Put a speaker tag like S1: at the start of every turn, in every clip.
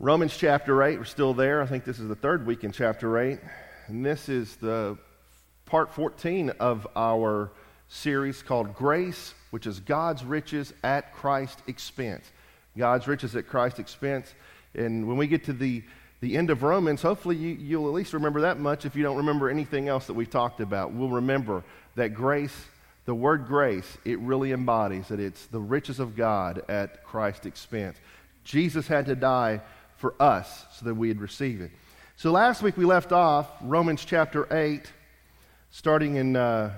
S1: Romans chapter 8, we're still there. I think this is the third week in chapter 8. And this is the part 14 of our series called Grace, which is God's riches at Christ's expense. God's riches at Christ's expense. And when we get to the, the end of Romans, hopefully you, you'll at least remember that much if you don't remember anything else that we've talked about. We'll remember that grace, the word grace, it really embodies that it's the riches of God at Christ's expense. Jesus had to die for us so that we'd receive it. So last week we left off Romans chapter 8, starting in, uh,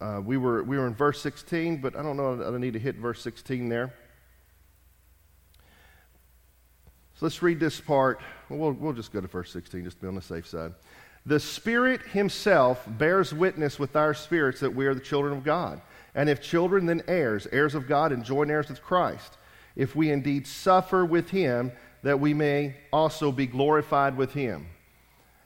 S1: uh, we, were, we were in verse 16, but I don't know, I need to hit verse 16 there. So let's read this part. We'll, we'll just go to verse 16 just to be on the safe side. The Spirit Himself bears witness with our spirits that we are the children of God. And if children, then heirs, heirs of God and joint heirs with Christ. If we indeed suffer with Him, that we may also be glorified with him.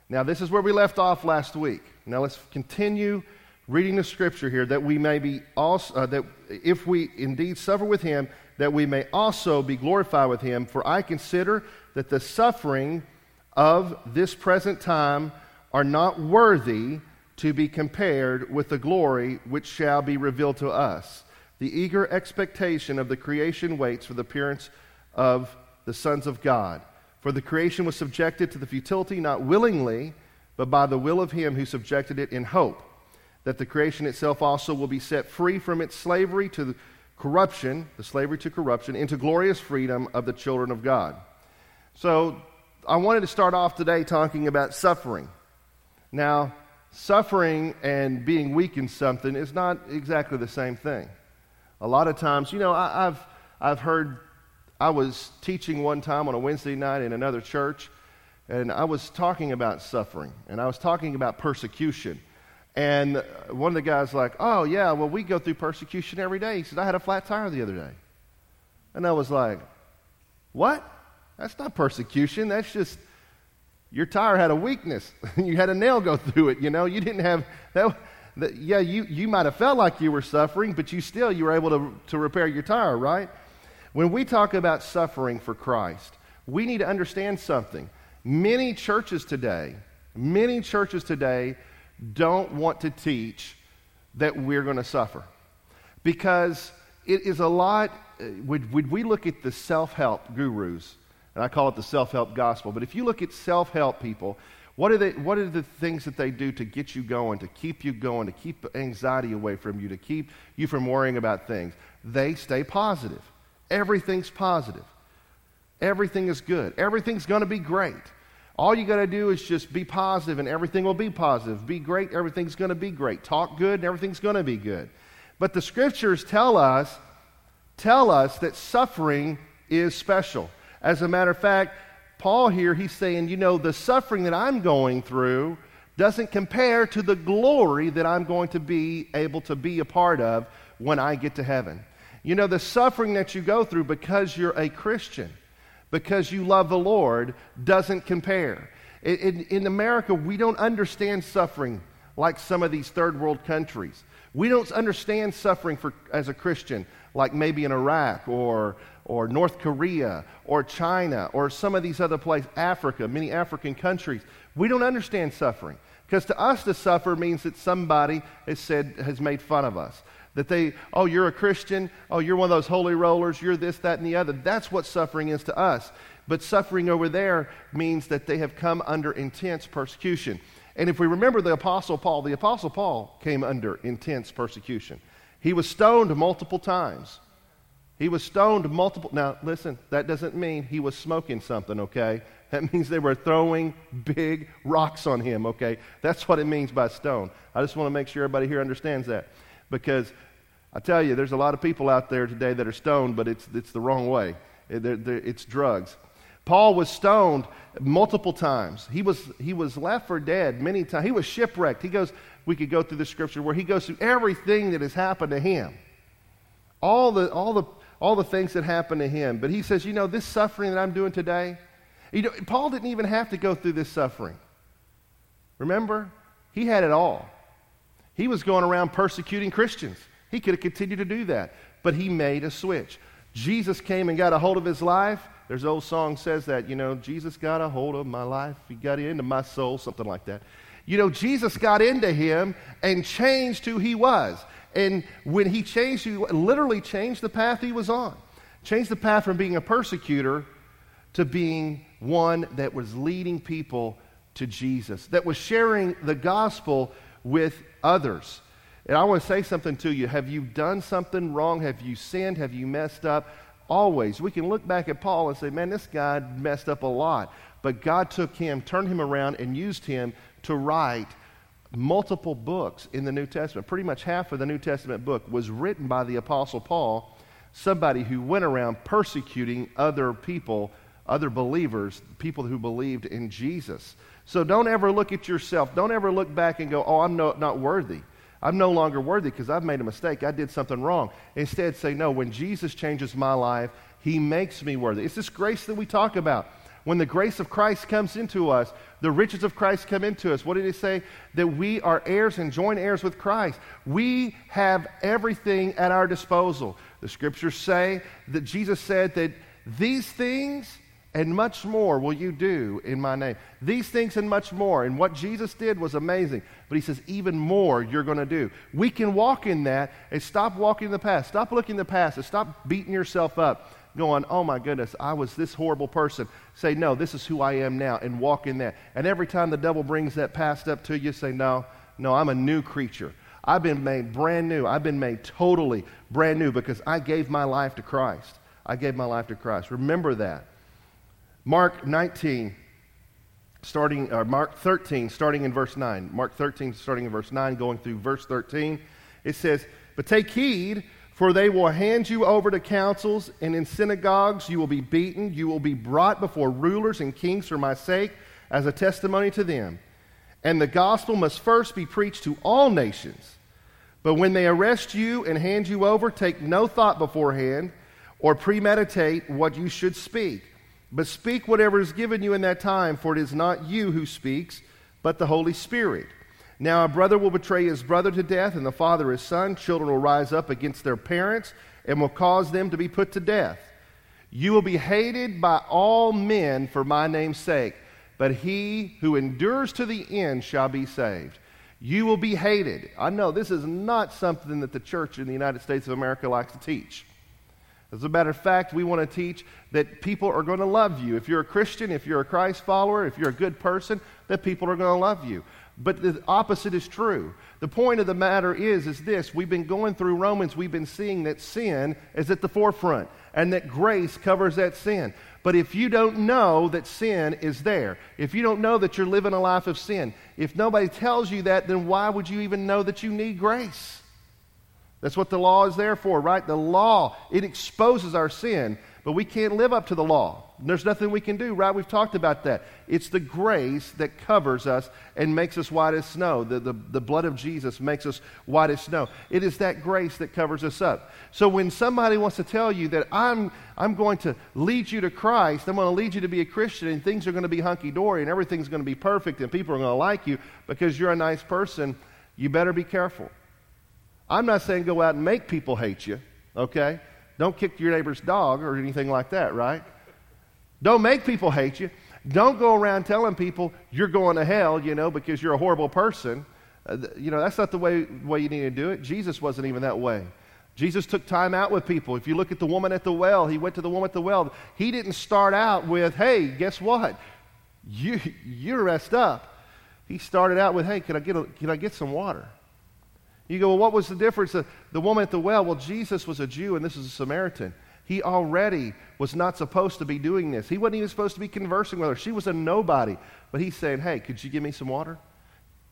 S1: Now, this is where we left off last week. Now, let's continue reading the scripture here that we may be also, uh, that if we indeed suffer with him, that we may also be glorified with him. For I consider that the suffering of this present time are not worthy to be compared with the glory which shall be revealed to us. The eager expectation of the creation waits for the appearance of the sons of God. For the creation was subjected to the futility not willingly, but by the will of him who subjected it in hope, that the creation itself also will be set free from its slavery to corruption, the slavery to corruption, into glorious freedom of the children of God. So I wanted to start off today talking about suffering. Now, suffering and being weak in something is not exactly the same thing. A lot of times, you know, I, have I've heard I was teaching one time on a Wednesday night in another church, and I was talking about suffering, and I was talking about persecution. And one of the guys like, "Oh yeah, well we go through persecution every day." He said, "I had a flat tire the other day," and I was like, "What? That's not persecution. That's just your tire had a weakness. you had a nail go through it. You know, you didn't have that." that yeah, you, you might have felt like you were suffering, but you still you were able to, to repair your tire, right? When we talk about suffering for Christ, we need to understand something. Many churches today, many churches today don't want to teach that we're going to suffer because it is a lot. Uh, would, would we look at the self help gurus, and I call it the self help gospel, but if you look at self help people, what are, they, what are the things that they do to get you going, to keep you going, to keep anxiety away from you, to keep you from worrying about things? They stay positive. Everything's positive. Everything is good. Everything's going to be great. All you got to do is just be positive and everything will be positive. Be great, everything's going to be great. Talk good and everything's going to be good. But the scriptures tell us tell us that suffering is special. As a matter of fact, Paul here he's saying, you know, the suffering that I'm going through doesn't compare to the glory that I'm going to be able to be a part of when I get to heaven. You know, the suffering that you go through because you're a Christian, because you love the Lord, doesn't compare. In, in, America, we don't understand suffering like some of these third world countries. We don't understand suffering for, as a Christian like maybe in Iraq or, or North Korea or China or some of these other places, Africa, many African countries. We don't understand suffering. Because to us, to suffer means that somebody has said, has made fun of us. That they, oh, you're a Christian. Oh, you're one of those holy rollers. You're this, that, and the other. That's what suffering is to us. But suffering over there means that they have come under intense persecution. And if we remember the Apostle Paul, the Apostle Paul came under intense persecution. He was stoned multiple times. He was stoned multiple. Now, listen, that doesn't mean he was smoking something, okay? That means they were throwing big rocks on him, okay? That's what it means by stone. I just want to make sure everybody here understands that. Because I tell you, there's a lot of people out there today that are stoned, but it's, it's the wrong way. They're, they're, it's drugs. Paul was stoned multiple times. He was, he was left for dead many times. He was shipwrecked. He goes, we could go through the scripture where he goes through everything that has happened to him. All the, all the, all the things that happened to him. But he says, you know, this suffering that I'm doing today, you know, Paul didn't even have to go through this suffering. Remember? He had it all. He was going around persecuting Christians. He could have continued to do that, but he made a switch. Jesus came and got a hold of his life. There's an old song says that, you know, Jesus got a hold of my life. He got into my soul, something like that. You know, Jesus got into him and changed who he was. And when he changed, he literally changed the path he was on. Changed the path from being a persecutor to being one that was leading people to Jesus, that was sharing the gospel with others. And I want to say something to you. Have you done something wrong? Have you sinned? Have you messed up? Always. We can look back at Paul and say, man, this guy messed up a lot. But God took him, turned him around, and used him to write multiple books in the New Testament. Pretty much half of the New Testament book was written by the Apostle Paul, somebody who went around persecuting other people, other believers, people who believed in Jesus. So don't ever look at yourself. Don't ever look back and go, oh, I'm no, not worthy. I'm no longer worthy because I've made a mistake. I did something wrong. Instead, say, no, when Jesus changes my life, he makes me worthy. It's this grace that we talk about. When the grace of Christ comes into us, the riches of Christ come into us. What did he say? That we are heirs and joint heirs with Christ. We have everything at our disposal. The scriptures say that Jesus said that these things and much more will you do in my name. These things and much more. And what Jesus did was amazing. But he says, even more you're going to do. We can walk in that and stop walking in the past. Stop looking in the past and stop beating yourself up, going, oh my goodness, I was this horrible person. Say, no, this is who I am now, and walk in that. And every time the devil brings that past up to you, say, no, no, I'm a new creature. I've been made brand new. I've been made totally brand new because I gave my life to Christ. I gave my life to Christ. Remember that. Mark 19, starting, or Mark 13, starting in verse 9. Mark 13, starting in verse 9, going through verse 13. It says, But take heed, for they will hand you over to councils, and in synagogues you will be beaten. You will be brought before rulers and kings for my sake, as a testimony to them. And the gospel must first be preached to all nations. But when they arrest you and hand you over, take no thought beforehand or premeditate what you should speak but speak whatever is given you in that time, for it is not you who speaks, but the Holy Spirit. Now a brother will betray his brother to death, and the father his son. Children will rise up against their parents and will cause them to be put to death. You will be hated by all men for my name's sake, but he who endures to the end shall be saved. You will be hated. I know this is not something that the church in the United States of America likes to teach. As a matter of fact, we want to teach that people are going to love you. If you're a Christian, if you're a Christ follower, if you're a good person, that people are going to love you. But the opposite is true. The point of the matter is, is this. We've been going through Romans, we've been seeing that sin is at the forefront and that grace covers that sin. But if you don't know that sin is there, if you don't know that you're living a life of sin, if nobody tells you that, then why would you even know that you need grace? That's what the law is there for, right? The law, it exposes our sin, but we can't live up to the law. There's nothing we can do, right? We've talked about that. It's the grace that covers us and makes us white as snow. The, the, the blood of Jesus makes us white as snow. It is that grace that covers us up. So when somebody wants to tell you that I'm, I'm going to lead you to Christ, I'm going to lead you to be a Christian, and things are going to be hunky dory, and everything's going to be perfect, and people are going to like you because you're a nice person, you better be careful. I'm not saying go out and make people hate you, okay? Don't kick your neighbor's dog or anything like that, right? Don't make people hate you. Don't go around telling people you're going to hell, you know, because you're a horrible person. Uh, you know, that's not the way, way you need to do it. Jesus wasn't even that way. Jesus took time out with people. If you look at the woman at the well, he went to the woman at the well. He didn't start out with, hey, guess what? You, you're messed up. He started out with, hey, can I get, a, can I get some water? You go, well, what was the difference? The, the woman at the well, well, Jesus was a Jew and this is a Samaritan. He already was not supposed to be doing this. He wasn't even supposed to be conversing with her. She was a nobody. But he's saying, hey, could you give me some water?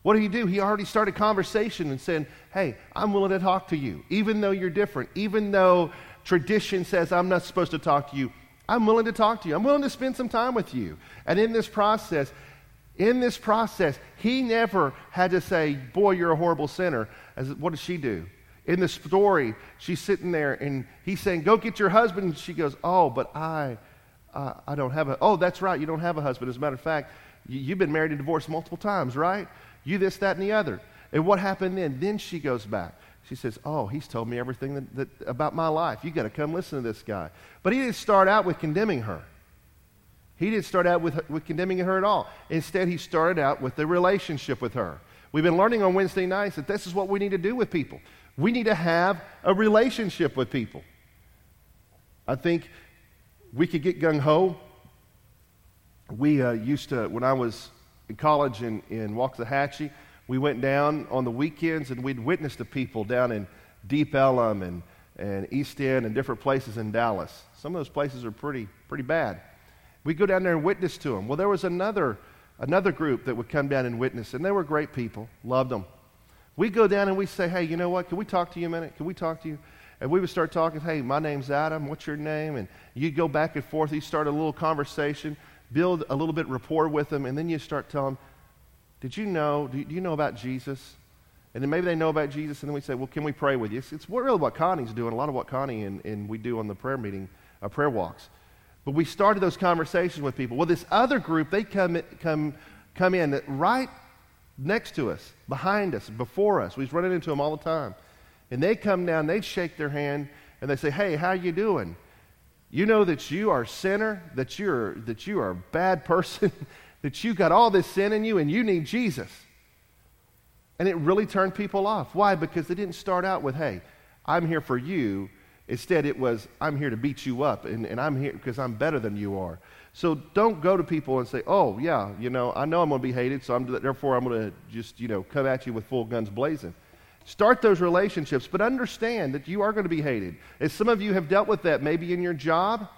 S1: What did he do? He already started conversation and said, hey, I'm willing to talk to you, even though you're different, even though tradition says I'm not supposed to talk to you. I'm willing to talk to you. I'm willing to spend some time with you. And in this process, in this process, he never had to say, Boy, you're a horrible sinner. As, what does she do? In the story, she's sitting there and he's saying, Go get your husband. And she goes, Oh, but I, uh, I don't have a. Oh, that's right. You don't have a husband. As a matter of fact, you, you've been married and divorced multiple times, right? You this, that, and the other. And what happened then? Then she goes back. She says, Oh, he's told me everything that, that, about my life. You've got to come listen to this guy. But he didn't start out with condemning her. He didn't start out with, with condemning her at all. Instead, he started out with a relationship with her. We've been learning on Wednesday nights that this is what we need to do with people. We need to have a relationship with people. I think we could get gung ho. We uh, used to, when I was in college in, in Waxahachie, we went down on the weekends and we'd witness the people down in Deep Ellum and, and East End and different places in Dallas. Some of those places are pretty, pretty bad. We'd go down there and witness to them. Well, there was another, another group that would come down and witness, and they were great people, loved them. We go down and we say, hey, you know what? Can we talk to you a minute? Can we talk to you? And we would start talking, hey, my name's Adam. What's your name? And you'd go back and forth. You start a little conversation, build a little bit rapport with them, and then you start telling them, did you know, do you know about Jesus? And then maybe they know about Jesus, and then we say, well, can we pray with you? It's, it's really what Connie's doing, a lot of what Connie and, and we do on the prayer meeting, uh, prayer walks. But we started those conversations with people. Well, this other group, they come, come, come in right next to us, behind us, before us. We was running into them all the time. And they come down, they shake their hand, and they say, hey, how you doing? You know that you are a sinner, that you're, that you are a bad person, that you got all this sin in you and you need Jesus. And it really turned people off. Why? Because they didn't start out with, hey, I'm here for you. Instead, it was, I'm here to beat you up, and, and I'm here because I'm better than you are. So don't go to people and say, oh, yeah, you know, I know I'm going to be hated, so I'm, therefore I'm going to just, you know, come at you with full guns blazing. Start those relationships, but understand that you are going to be hated. As some of you have dealt with that, maybe in your job,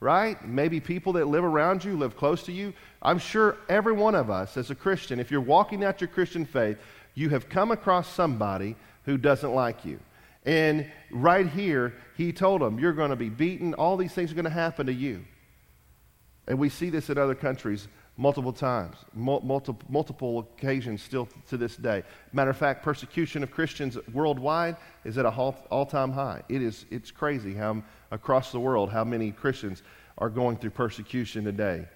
S1: right? Maybe people that live around you, live close to you. I'm sure every one of us, as a Christian, if you're walking out your Christian faith, you have come across somebody who doesn't like you. And right here, he told them, You're going to be beaten. All these things are going to happen to you. And we see this in other countries multiple times, multiple, multiple occasions still to this day. Matter of fact, persecution of Christians worldwide is at a all time high. It is, it's crazy how across the world how many Christians are going through persecution today.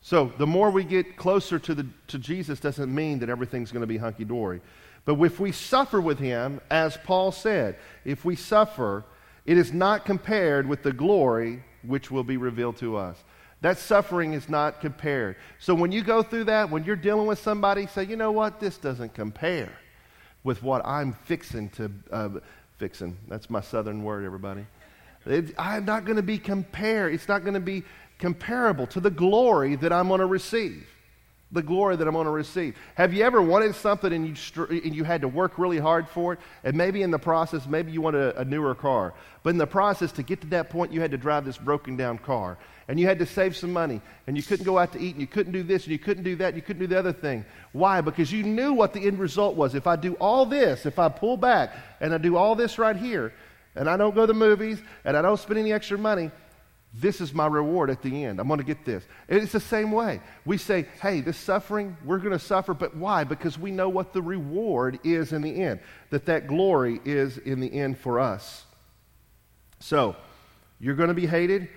S1: So the more we get closer to, the, to Jesus doesn't mean that everything's going to be hunky dory. But if we suffer with him, as Paul said, if we suffer, it is not compared with the glory which will be revealed to us. That suffering is not compared. So when you go through that, when you're dealing with somebody, say, you know what, this doesn't compare with what I'm fixing to, uh, fixing. That's my southern word, everybody. It, I'm not going to be compared. It's not going to be comparable to the glory that I'm going to receive. The glory that I'm going to receive. Have you ever wanted something and you, str- and you had to work really hard for it? And maybe in the process, maybe you wanted a, a newer car. But in the process, to get to that point, you had to drive this broken down car. And you had to save some money. And you couldn't go out to eat. And you couldn't do this. And you couldn't do that. And you couldn't do the other thing. Why? Because you knew what the end result was. If I do all this, if I pull back and I do all this right here, and I don't go to the movies, and I don't spend any extra money, this is my reward at the end. I'm going to get this. And it's the same way. We say, hey, this suffering, we're going to suffer, but why? Because we know what the reward is in the end, that that glory is in the end for us. So, you're going to be hated,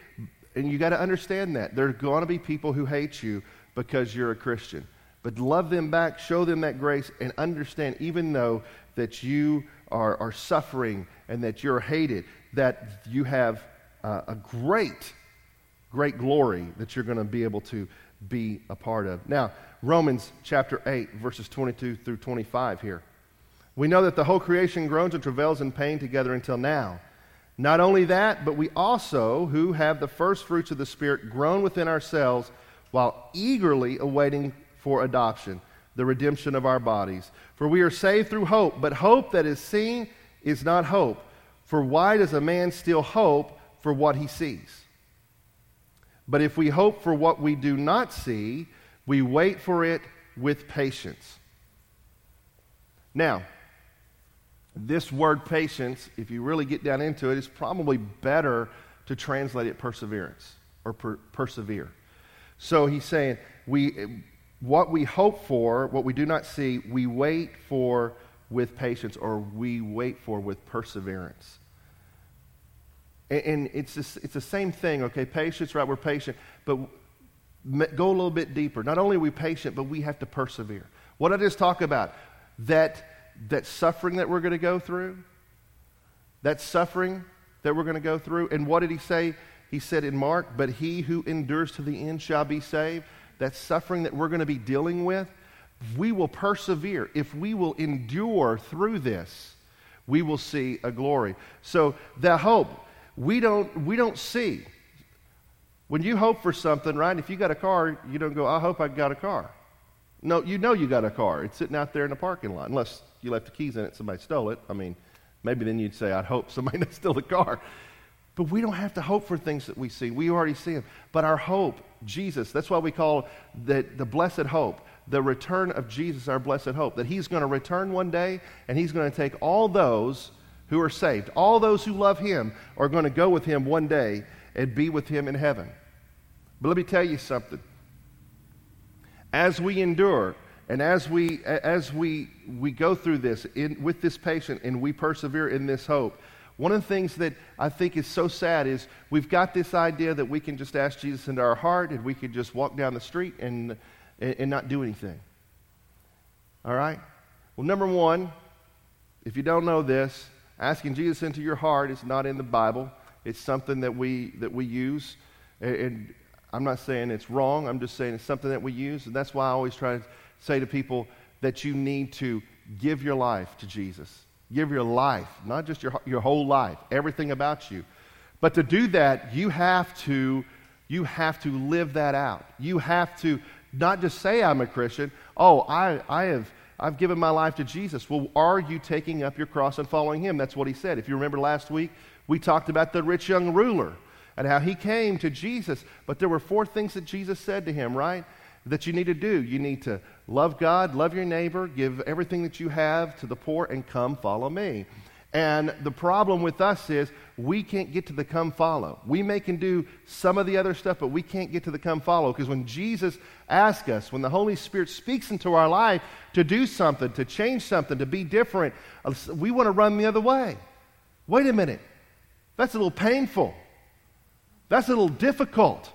S1: and you got to understand that. There are going to be people who hate you because you're a Christian. But love them back, show them that grace, and understand, even though that you are, are suffering and that you're hated, that you have uh, a great, great glory that you're going to be able to be a part of. Now, Romans chapter 8, verses 22 through 25 here. We know that the whole creation groans and travails in pain together until now. Not only that, but we also, who have the first fruits of the Spirit, groan within ourselves while eagerly awaiting for adoption, the redemption of our bodies. For we are saved through hope, but hope that is seen is not hope. For why does a man still hope for what he sees? But if we hope for what we do not see, we wait for it with patience. Now, this word patience, if you really get down into it, is probably better to translate it perseverance or per- persevere. So he's saying, we, what we hope for, what we do not see, we wait for with patience or we wait for with perseverance. And, and it's, it's the same thing, okay? Patience, right? We're patient, but go a little bit deeper. Not only are we patient, but we have to persevere. What I just talk about? That, that suffering that we're going to go through, that suffering that we're going to go through. And what did he say? He said in Mark, But he who endures to the end shall be saved. That suffering that we're going to be dealing with, we will persevere. If we will endure through this, we will see a glory. So the hope, we don't, we don't see. When you hope for something, right? If you got a car, you don't go, I hope I got a car. No, you know you got a car. It's sitting out there in the parking lot, unless you left the keys in it, somebody stole it. I mean, maybe then you'd say, I'd hope somebody didn't steal the car. But we don't have to hope for things that we see. We already see them. But our hope, Jesus, that's why we call that the blessed hope, the return of Jesus, our blessed hope, that he's going to return one day and he's going to take all those who are saved, all those who love him are going to go with him one day and be with him in heaven. But let me tell you something. As we endure and as we, as we, we go through this in, with this patient and we persevere in this hope, one of the things that I think is so sad is we've got this idea that we can just ask Jesus into our heart and we could just walk down the street and, and not do anything. All right? Well, number one, if you don't know this, asking Jesus into your heart is not in the Bible. It's something that we, that we use. And I'm not saying it's wrong. I'm just saying it's something that we use. And that's why I always try to say to people that you need to give your life to Jesus. Give your life, not just your, your whole life, everything about you. But to do that, you have to, you have to live that out. You have to not just say, I'm a Christian. Oh, I, I have, I've given my life to Jesus. Well, are you taking up your cross and following him? That's what he said. If you remember last week, we talked about the rich young ruler and how he came to Jesus. But there were four things that Jesus said to him, right? That you need to do. You need to love God, love your neighbor, give everything that you have to the poor, and come follow me. And the problem with us is we can't get to the come follow. We may can do some of the other stuff, but we can't get to the come follow because when Jesus asks us, when the Holy Spirit speaks into our life to do something, to change something, to be different, uh, we want to run the other way. Wait a minute. That's a little painful. That's a little difficult.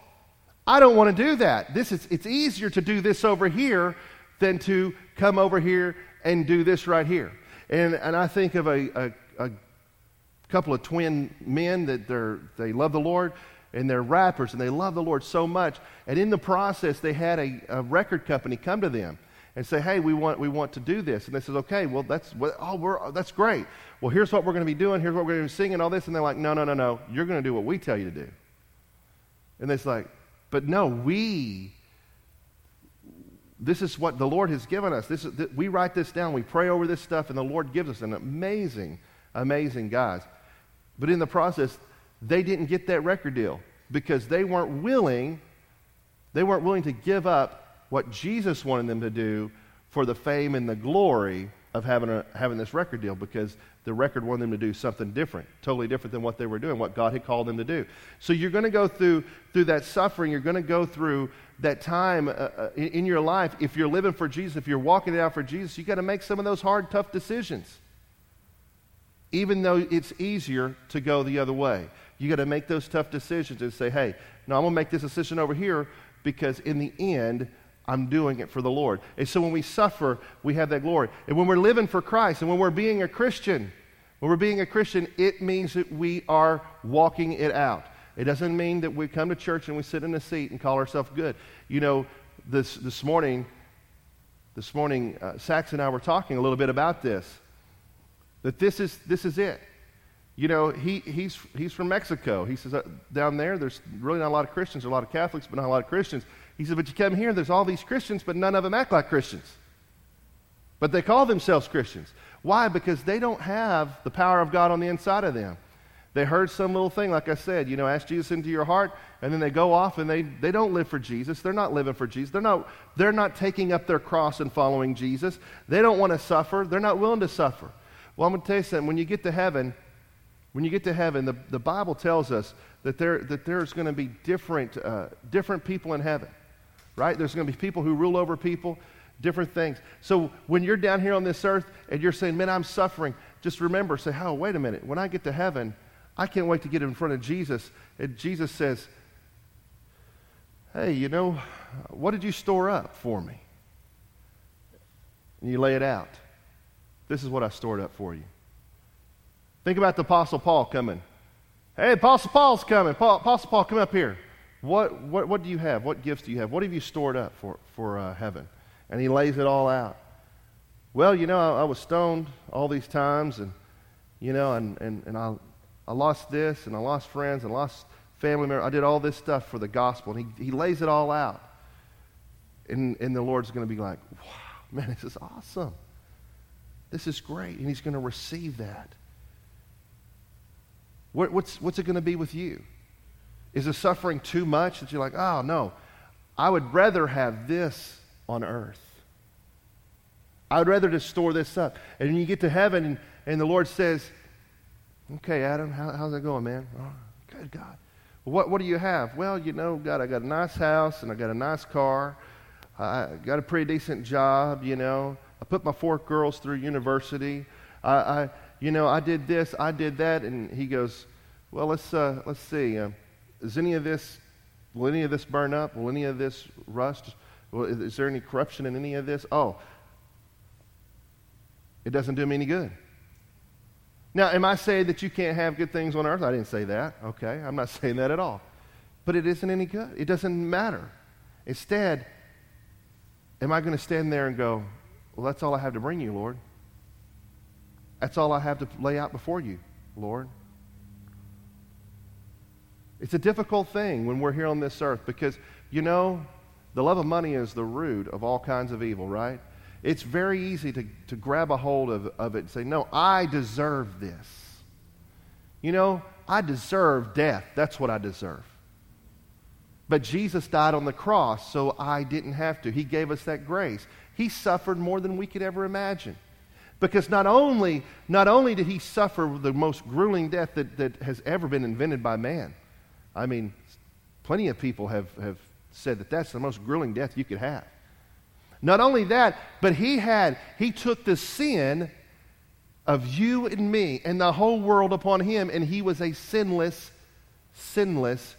S1: I don't want to do that. This is, it's easier to do this over here than to come over here and do this right here. And, and I think of a, a, a couple of twin men that they're, they love the Lord and they're rappers and they love the Lord so much. And in the process, they had a, a record company come to them and say, "Hey, we want we want to do this." And they said, "Okay, well that's oh we're that's great. Well, here's what we're going to be doing. Here's what we're going to be singing. All this." And they're like, "No, no, no, no. You're going to do what we tell you to do." And it's like, but no, we, this is what the Lord has given us. This is, we write this down, we pray over this stuff, and the Lord gives us an amazing, amazing guys. But in the process, they didn't get that record deal because they weren't willing, they weren't willing to give up what Jesus wanted them to do for the fame and the glory of having, a, having this record deal because the record wanted them to do something different, totally different than what they were doing, what God had called them to do. So you're going to go through, through that suffering. You're going to go through that time uh, uh, in, in your life. If you're living for Jesus, if you're walking it out for Jesus, you've got to make some of those hard, tough decisions. Even though it's easier to go the other way, you got to make those tough decisions and say, hey, no, I'm going to make this decision over here because in the end, I'm doing it for the Lord. And so when we suffer, we have that glory. And when we're living for Christ and when we're being a Christian, when we're being a Christian, it means that we are walking it out. It doesn't mean that we come to church and we sit in a seat and call ourselves good. You know, this, this morning, this morning, uh, Sax and I were talking a little bit about this. That this is, this is it. You know, he, he's, he's from Mexico. He says, uh, down there, there's really not a lot of Christians. There are a lot of Catholics, but not a lot of Christians. He said, But you come here, there's all these Christians, but none of them act like Christians. But they call themselves Christians. Why? Because they don't have the power of God on the inside of them. They heard some little thing, like I said, you know, ask Jesus into your heart, and then they go off and they, they don't live for Jesus. They're not living for Jesus. They're not, they're not taking up their cross and following Jesus. They don't want to suffer. They're not willing to suffer. Well, I'm going to tell you something. When you get to heaven, when you get to heaven, the, the Bible tells us that, there, that there's going to be different, uh, different people in heaven right? There's going to be people who rule over people, different things. So when you're down here on this earth and you're saying, man, I'm suffering, just remember, say, oh, wait a minute. When I get to heaven, I can't wait to get in front of Jesus. And Jesus says, hey, you know, what did you store up for me? And you lay it out. This is what I stored up for you. Think about the Apostle Paul coming Hey, Apostle Paul's coming. Paul, Apostle Paul, come up here. What, what, what do you have? What gifts do you have? What have you stored up for, for uh, heaven? And he lays it all out. Well, you know, I, I was stoned all these times, and, you know, and, and, and I, I lost this, and I lost friends, and lost family members. I did all this stuff for the gospel. And he, he lays it all out. And, and the Lord's going to be like, wow, man, this is awesome. This is great. And he's going to receive that. What, what's, what's it going to be with you? Is the suffering too much that you're like, oh, no, I would rather have this on earth? I would rather just store this up. And when you get to heaven and, and the Lord says, okay, Adam, how, how's that going, man? Oh, good, God. What, what do you have? Well, you know, God, I got a nice house and I got a nice car. I got a pretty decent job, you know. I put my four girls through university. I, I you know, I did this, I did that. And he goes, well, let's, uh, let's see. Uh, is any of this, will any of this burn up? Will any of this rust? Is there any corruption in any of this? Oh, it doesn't do me any good. Now, am I saying that you can't have good things on earth? I didn't say that, okay? I'm not saying that at all. But it isn't any good. It doesn't matter. Instead, am I going to stand there and go, well, that's all I have to bring you, Lord? That's all I have to lay out before you, Lord? It's a difficult thing when we're here on this earth because, you know, the love of money is the root of all kinds of evil, right? It's very easy to, to grab a hold of, of it and say, No, I deserve this. You know, I deserve death. That's what I deserve. But Jesus died on the cross, so I didn't have to. He gave us that grace. He suffered more than we could ever imagine. Because not only, not only did he suffer the most grueling death that, that has ever been invented by man, I mean, plenty of people have, have said that that's the most grueling death you could have. Not only that, but he had, he took the sin of you and me and the whole world upon him, and he was a sinless, sinless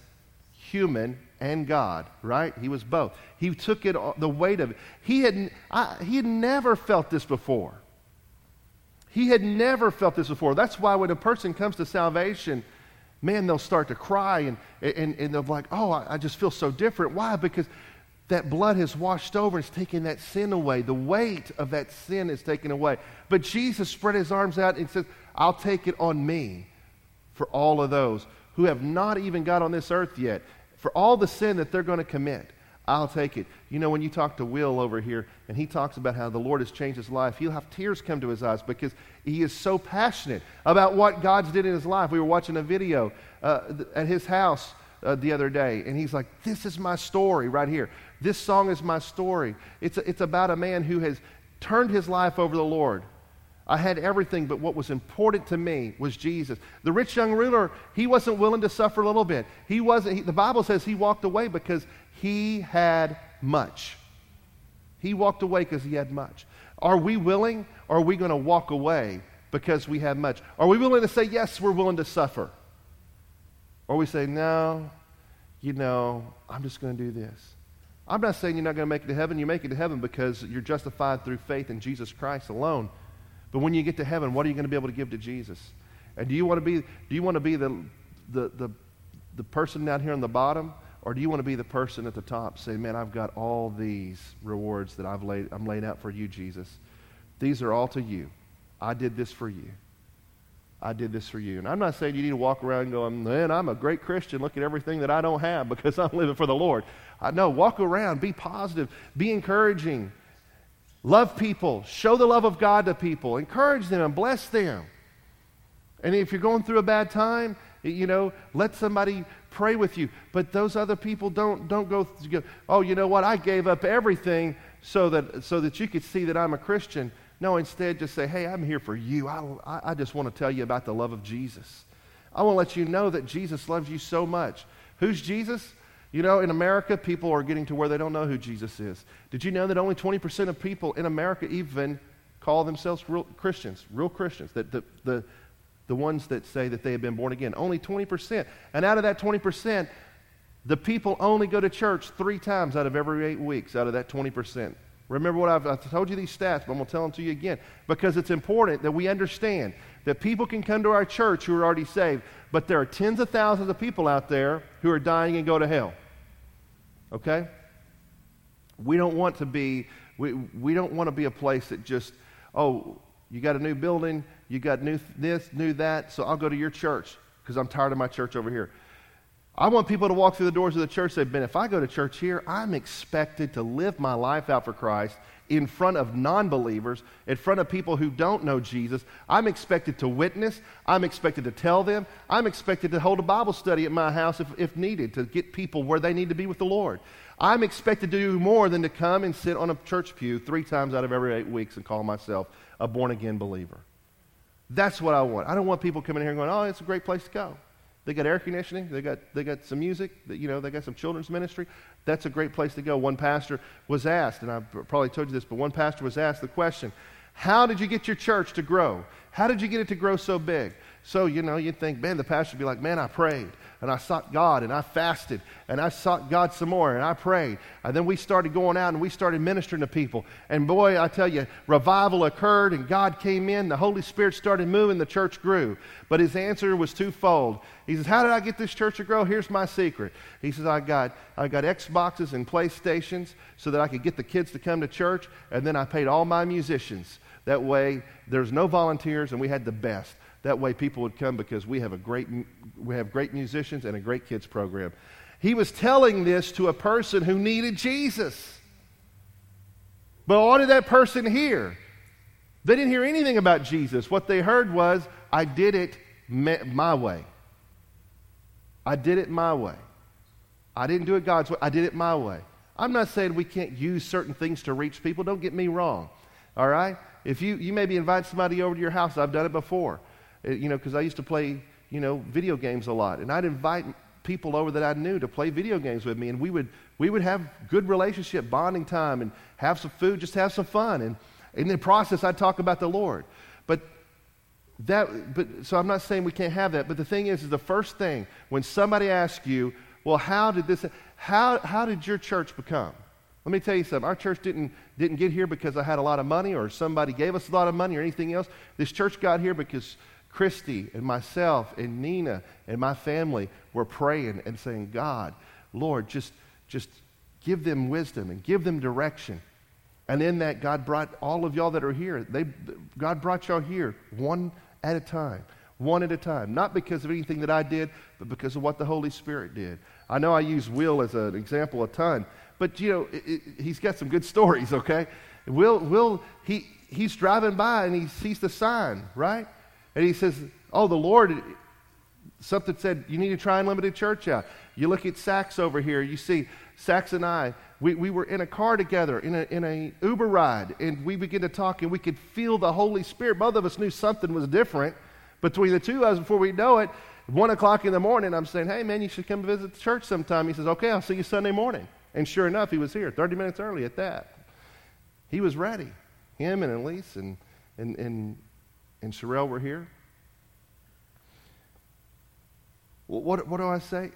S1: human and God, right? He was both. He took it, the weight of it. He had, I, he had never felt this before. He had never felt this before. That's why when a person comes to salvation, man, they'll start to cry and, and, and they'll be like, oh, I, I just feel so different. Why? Because that blood has washed over. And it's taken that sin away. The weight of that sin is taken away. But Jesus spread his arms out and says, I'll take it on me for all of those who have not even got on this earth yet. For all the sin that they're going to commit, I'll take it. You know, when you talk to Will over here and he talks about how the Lord has changed his life, he'll have tears come to his eyes because he is so passionate about what God's did in his life. We were watching a video uh, at his house uh, the other day, and he's like, This is my story right here. This song is my story. It's, a, it's about a man who has turned his life over to the Lord. I had everything, but what was important to me was Jesus. The rich young ruler, he wasn't willing to suffer a little bit. He wasn't, he, the Bible says he walked away because he had much. He walked away because he had much. Are we willing or are we going to walk away because we have much? Are we willing to say, yes, we're willing to suffer? Or we say, no, you know, I'm just going to do this. I'm not saying you're not going to make it to heaven. You make it to heaven because you're justified through faith in Jesus Christ alone. But when you get to heaven, what are you going to be able to give to Jesus? And do you want to be, do you want to be the, the, the, the person down here on the bottom? Or do you want to be the person at the top saying, man, I've got all these rewards that I've laid, I'm laying out for you, Jesus. These are all to you. I did this for you. I did this for you. And I'm not saying you need to walk around going, man, I'm a great Christian. Look at everything that I don't have because I'm living for the Lord. I walk around, be positive, be encouraging, love people, show the love of God to people, encourage them and bless them. And if you're going through a bad time, you know, let somebody pray with you. But those other people don't, don't go, go, oh, you know what? I gave up everything so that, so that you could see that I'm a Christian. No, instead, just say, hey, I'm here for you. I, I just want to tell you about the love of Jesus. I want to let you know that Jesus loves you so much. Who's Jesus? You know, in America, people are getting to where they don't know who Jesus is. Did you know that only 20% of people in America even call themselves real Christians, real Christians? That the, the, the ones that say that they have been born again. Only 20%. And out of that 20%, the people only go to church three times out of every eight weeks, out of that 20%. Remember what I've, I've told you these stats, but I'm going to tell them to you again because it's important that we understand that people can come to our church who are already saved, but there are tens of thousands of people out there who are dying and go to hell. Okay? We don't want to be, we, we don't want to be a place that just, oh, you got a new building, you got new this, new that, so I'll go to your church because I'm tired of my church over here. I want people to walk through the doors of the church say, Ben, if I go to church here, I'm expected to live my life out for Christ in front of non believers, in front of people who don't know Jesus. I'm expected to witness. I'm expected to tell them. I'm expected to hold a Bible study at my house if, if needed to get people where they need to be with the Lord. I'm expected to do more than to come and sit on a church pew three times out of every eight weeks and call myself a born again believer. That's what I want. I don't want people coming here and going, oh, it's a great place to go. They got air conditioning. They got, they got some music. You know, they got some children's ministry. That's a great place to go. One pastor was asked, and I've probably told you this, but one pastor was asked the question, how did you get your church to grow? How did you get it to grow so big? So, you know, you'd think, man, the pastor would be like, man, I prayed and I sought God and I fasted and I sought God some more and I prayed. And then we started going out and we started ministering to people. And boy, I tell you, revival occurred and God came in. The Holy Spirit started moving. The church grew. But his answer was twofold. He says, How did I get this church to grow? Here's my secret. He says, I got, I got Xboxes and PlayStations so that I could get the kids to come to church. And then I paid all my musicians. That way, there's no volunteers and we had the best. That way people would come because we have a great we have great musicians and a great kids program. He was telling this to a person who needed Jesus. But what did that person hear? They didn't hear anything about Jesus. What they heard was, I did it my way. I did it my way. I didn't do it God's way. I did it my way. I'm not saying we can't use certain things to reach people. Don't get me wrong. All right? If you, you maybe invite somebody over to your house, I've done it before. Uh, you know, because I used to play, you know, video games a lot. And I'd invite people over that I knew to play video games with me. And we would, we would have good relationship, bonding time, and have some food, just have some fun. And in the process, I'd talk about the Lord. But that, but, so I'm not saying we can't have that. But the thing is, is the first thing, when somebody asks you, well, how did this, how, how did your church become? Let me tell you something. Our church didn't, didn't get here because I had a lot of money or somebody gave us a lot of money or anything else. This church got here because Christy and myself and Nina and my family were praying and saying, God, Lord, just, just give them wisdom and give them direction. And in that, God brought all of y'all that are here, they, God brought y'all here one at a time, one at a time. Not because of anything that I did, but because of what the Holy Spirit did. I know I use Will as an example a ton, but you know, it, it, he's got some good stories, okay? Will, Will he, he's driving by and he sees the sign, right? And he says, Oh, the Lord, something said, you need to try Unlimited Church out. You look at Sax over here, you see Sax and I, we, we were in a car together, in a, in a Uber ride, and we began to talk, and we could feel the Holy Spirit. Both of us knew something was different between the two of us before we know it. One o'clock in the morning, I'm saying, hey, man, you should come visit the church sometime. He says, okay, I'll see you Sunday morning. And sure enough, he was here 30 minutes early at that. He was ready. Him and Elise and, and, and and Sherelle were here. Well, what, what do I say?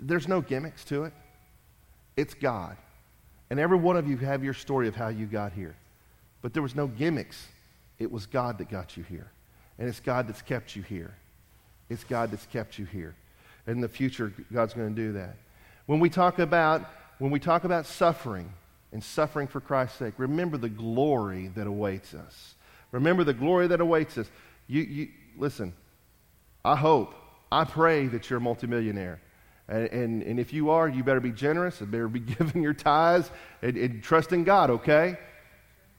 S1: There's no gimmicks to it. It's God. And every one of you have your story of how you got here. But there was no gimmicks. It was God that got you here. And it's God that's kept you here. It's God that's kept you here. And in the future, God's going to do that. When we talk about when we talk about suffering and suffering for Christ's sake, remember the glory that awaits us. Remember the glory that awaits us. You, you, listen, I hope, I pray that you're a multimillionaire. And, and, and if you are, you better be generous and better be giving your tithes and, and trusting God, okay?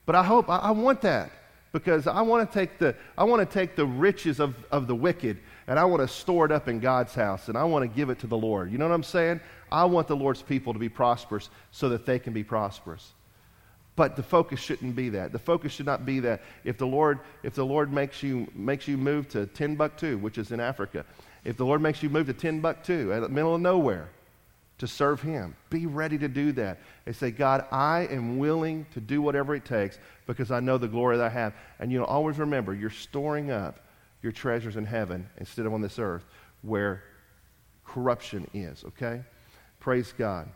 S1: But I hope, I, I want that because I want to take the, I want to take the riches of, of the wicked and I want to store it up in God's house and I want to give it to the Lord. You know what I'm saying? I want the Lord's people to be prosperous so that they can be prosperous. But the focus shouldn't be that. The focus should not be that. If the Lord, if the Lord makes you makes you move to Timbuktu, which is in Africa, if the Lord makes you move to Timbuktu, in the middle of nowhere, to serve Him, be ready to do that. And say, God, I am willing to do whatever it takes because I know the glory that I have. And you know, always remember, you're storing up your treasures in heaven instead of on this earth where corruption is. Okay, praise God.